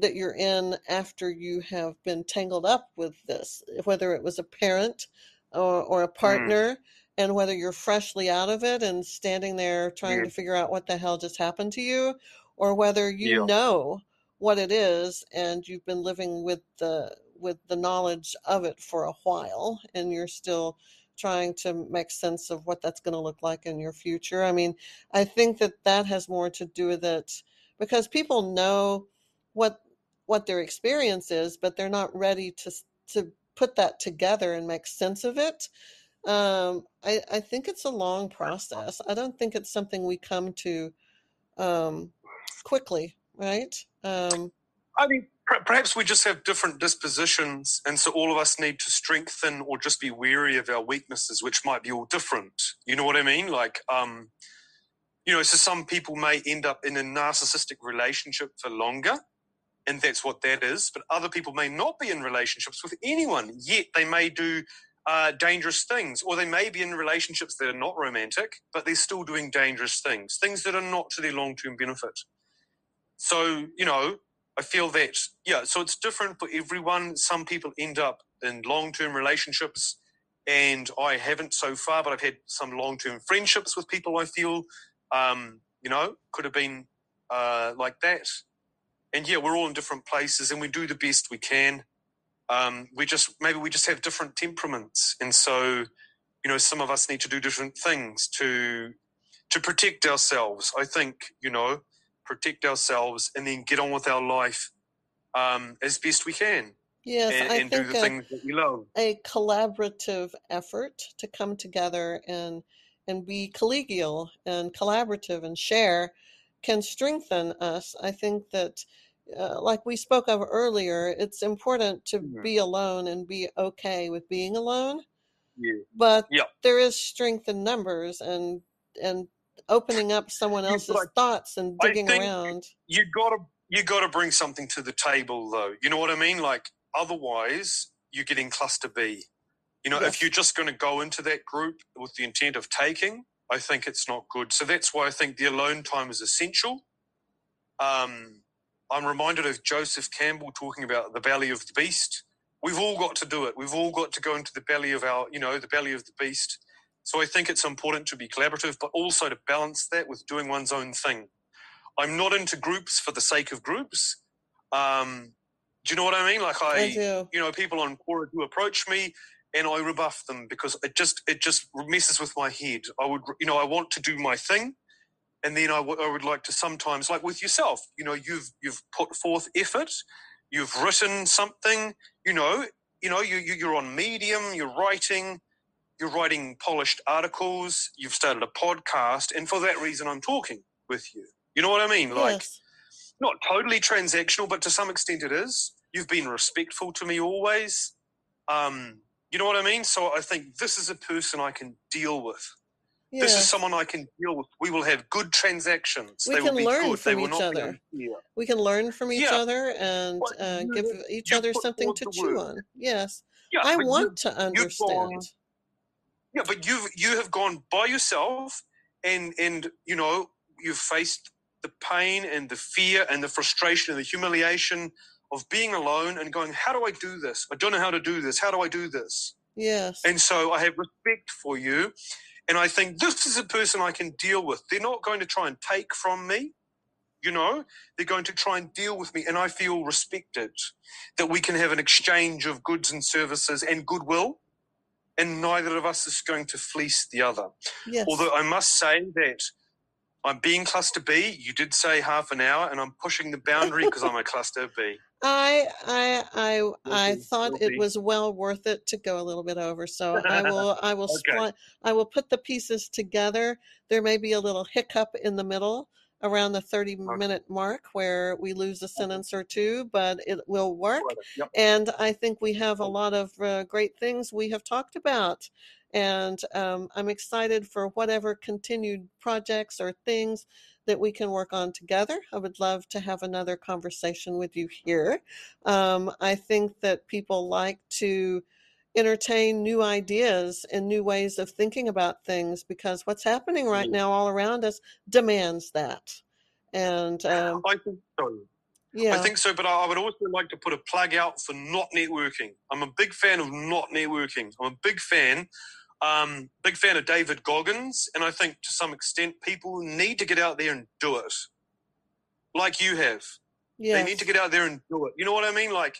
that you're in after you have been tangled up with this, whether it was a parent or, or a mm. partner, mm. and whether you're freshly out of it and standing there trying yeah. to figure out what the hell just happened to you, or whether you yeah. know what it is and you've been living with the with the knowledge of it for a while and you're still trying to make sense of what that's going to look like in your future. I mean, I think that that has more to do with it because people know what what their experience is, but they're not ready to to put that together and make sense of it. Um, I, I think it's a long process. I don't think it's something we come to um, quickly, right? Um, I think perhaps we just have different dispositions, and so all of us need to strengthen or just be wary of our weaknesses, which might be all different. You know what I mean? Like, um, you know, so some people may end up in a narcissistic relationship for longer, and that's what that is. But other people may not be in relationships with anyone, yet they may do uh, dangerous things, or they may be in relationships that are not romantic, but they're still doing dangerous things, things that are not to their long term benefit. So, you know, I feel that, yeah, so it's different for everyone. Some people end up in long term relationships, and I haven't so far, but I've had some long term friendships with people I feel, um, you know, could have been uh, like that. And yeah, we're all in different places and we do the best we can. Um, we just, maybe we just have different temperaments. And so, you know, some of us need to do different things to, to protect ourselves. I think, you know, protect ourselves, and then get on with our life um, as best we can. Yes, and, I and think do the a, things that we love. a collaborative effort to come together and and be collegial and collaborative and share can strengthen us. I think that, uh, like we spoke of earlier, it's important to Mhm. be alone and be okay with being alone. Yeah. But Yeah. there is strength in numbers and and opening up someone else's but thoughts and digging around. you gotta you gotta bring something to the table though you know what i mean like otherwise you're getting cluster b you know Yes. if you're just going to go into that group with the intent of taking i think it's not good so that's why i think the alone time is essential um, i'm reminded of joseph campbell talking about the belly of the beast we've all got to do it we've all got to go into the belly of our you know the belly of the beast so i think it's important to be collaborative but also to balance that with doing one's own thing I'm not into groups for the sake of groups. Um, do you know what I mean? Like I, I you know, people on Quora do approach me, and I rebuff them because it just it just messes with my head. I would, you know, I want to do my thing, and then I, w- I would like to sometimes, like with yourself, you know, you've you've put forth effort, you've written something, you know, you know, you, you you're on Medium, you're writing. You're writing polished articles. You've started a podcast, and for that reason, I'm talking with you. You know what I mean? Like, yes. not totally transactional, but to some extent it is. You've been respectful to me always. Um, you know what I mean? So I think this is a person I can deal with. This is someone I can deal with. We will have good transactions. We they can will be learn good. they from each other. we can learn from each Yeah. other and But uh, you- give each other something to chew work. on. Yes, Yeah, I but you- want to understand. gone- Yeah, but you've you have gone by yourself, and and you know you've faced the pain and the fear and the frustration and the humiliation of being alone and going, how do I do this? I don't know how to do this. How do I do this? Yes, And so I have respect for you, and I think this is a person I can deal with. They're not going to try and take from me. You know, they're going to try and deal with me, and I feel respected that we can have an exchange of goods and services and goodwill, and neither of us is going to fleece the other. yes. Although I must say that I'm being cluster B. You did say half an hour, and I'm pushing the boundary because I'm a cluster B. I I I I thought it was well worth it to go a little bit over. So I will I will Okay. I will put the pieces together. There may be a little hiccup in the middle around the 30 minute mark where we lose a sentence or two, but it will work. Yep. And I think we have a lot of uh, great things we have talked about. And um, I'm excited for whatever continued projects or things that we can work on together. I would love to have another conversation with you here. Um, I think that people like to entertain new ideas and new ways of thinking about things because what's happening right Mm. now all around us demands that. And um, I think so. yeah, I think so, but I I would also like to put a plug out for not networking. I'm a big fan of not networking. I'm a big fan, um, big fan of David Goggins, and I think to some extent people need to get out there and do it, like you have. yes. They need to get out there and do it. You know what I mean? Like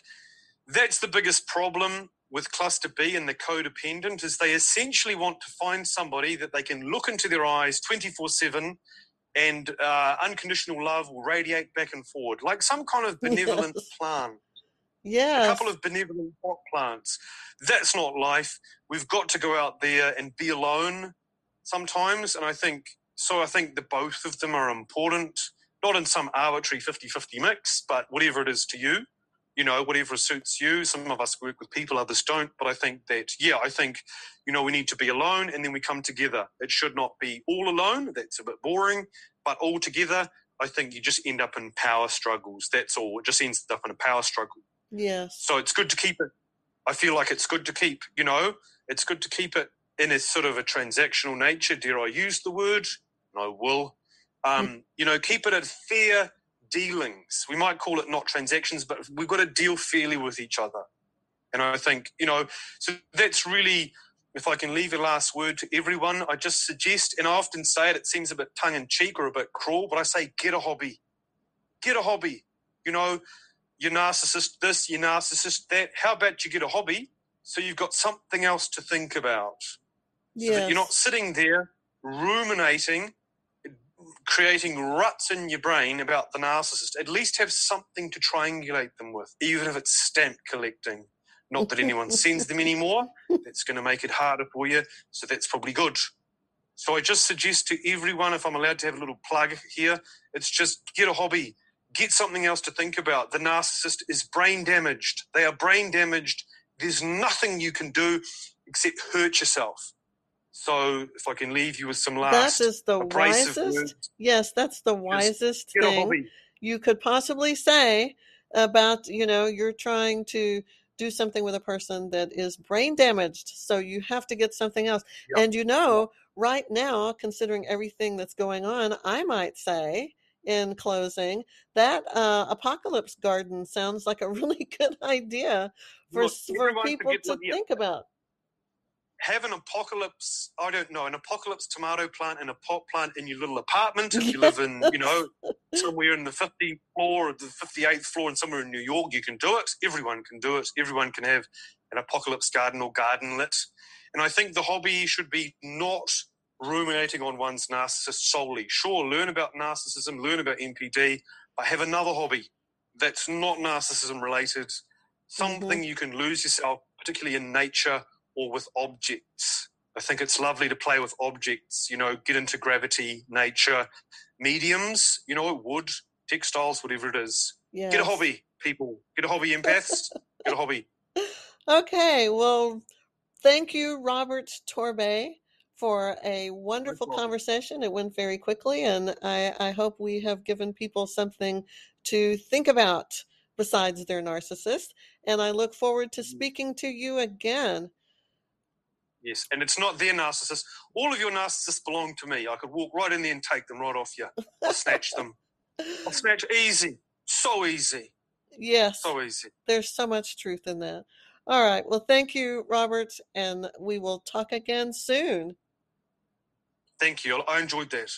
that's the biggest problem with cluster B and the codependent is they essentially want to find somebody that they can look into their eyes 24/7 and uh, unconditional love will radiate back and forward like some kind of benevolent Yes. Plant a couple of benevolent pot plants. That's not life. We've got to go out there and be alone sometimes. And I think, so I think the both of them are important, not in some arbitrary 50 50 mix, but whatever it is to you. you know, whatever suits you. Some of us work with people, others don't. But I think that, yeah, I think, you know, we need to be alone and then we come together. It should not be all alone. That's a bit boring. But all together, I think you just end up in power struggles. That's all. It just ends up in a power struggle. Yes. So it's good to keep it. I feel like it's good to keep, you know, it's good to keep it in a sort of a transactional nature. Dare I use the word? And I will. Um, mm. You know, keep it at fair dealings. We might call it not transactions, but we've got to deal fairly with each other. And I think, you know, so that's really, if I can leave a last word to everyone, I just suggest, and I often say it, it seems a bit tongue in cheek or a bit cruel, but I say, get a hobby. Get a hobby. You know, you're narcissist this, you're narcissist that. How about you get a hobby so you've got something else to think about? So yes. that you're not sitting there ruminating creating ruts in your brain about the narcissist, at least have something to triangulate them with, even if it's stamp collecting. Not that anyone sends them anymore. That's going to make it harder for you. So that's probably good. So I just suggest to everyone, if I'm allowed to have a little plug here, it's just get a hobby, get something else to think about. The narcissist is brain damaged. They are brain damaged. There's nothing you can do except hurt yourself. So if I can leave you with some last that is the wisest. Yes, that's the wisest thing you could possibly say about you know you're trying to do something with a person that is brain damaged so you have to get something else yep. and you know right now considering everything that's going on i might say in closing that uh, apocalypse garden sounds like a really good idea for, Look, for people to think about have an apocalypse, I don't know, an apocalypse tomato plant and a pot plant in your little apartment. If you live in, you know, somewhere in the 50th floor or the 58th floor and somewhere in New York, you can do it. Everyone can do it. Everyone can have an apocalypse garden or garden lit. And I think the hobby should be not ruminating on one's narcissist solely. Sure, learn about narcissism, learn about NPD, but have another hobby that's not narcissism related, something mm-hmm. you can lose yourself, particularly in nature or with objects. I think it's lovely to play with objects, you know, get into gravity, nature, mediums, you know, wood, textiles, whatever it is. Yes. Get a hobby, people. Get a hobby, empaths. get a hobby. Okay. Well, thank you, Robert Torbay, for a wonderful conversation. It went very quickly, and I, I hope we have given people something to think about besides their narcissist. And I look forward to mm-hmm. speaking to you again. Yes, and it's not their narcissist. All of your narcissists belong to me. I could walk right in there and take them right off you. I'll snatch them. I'll snatch easy. So easy. Yes. So easy. There's so much truth in that. All right. Well, thank you, Robert, and we will talk again soon. Thank you. I enjoyed that.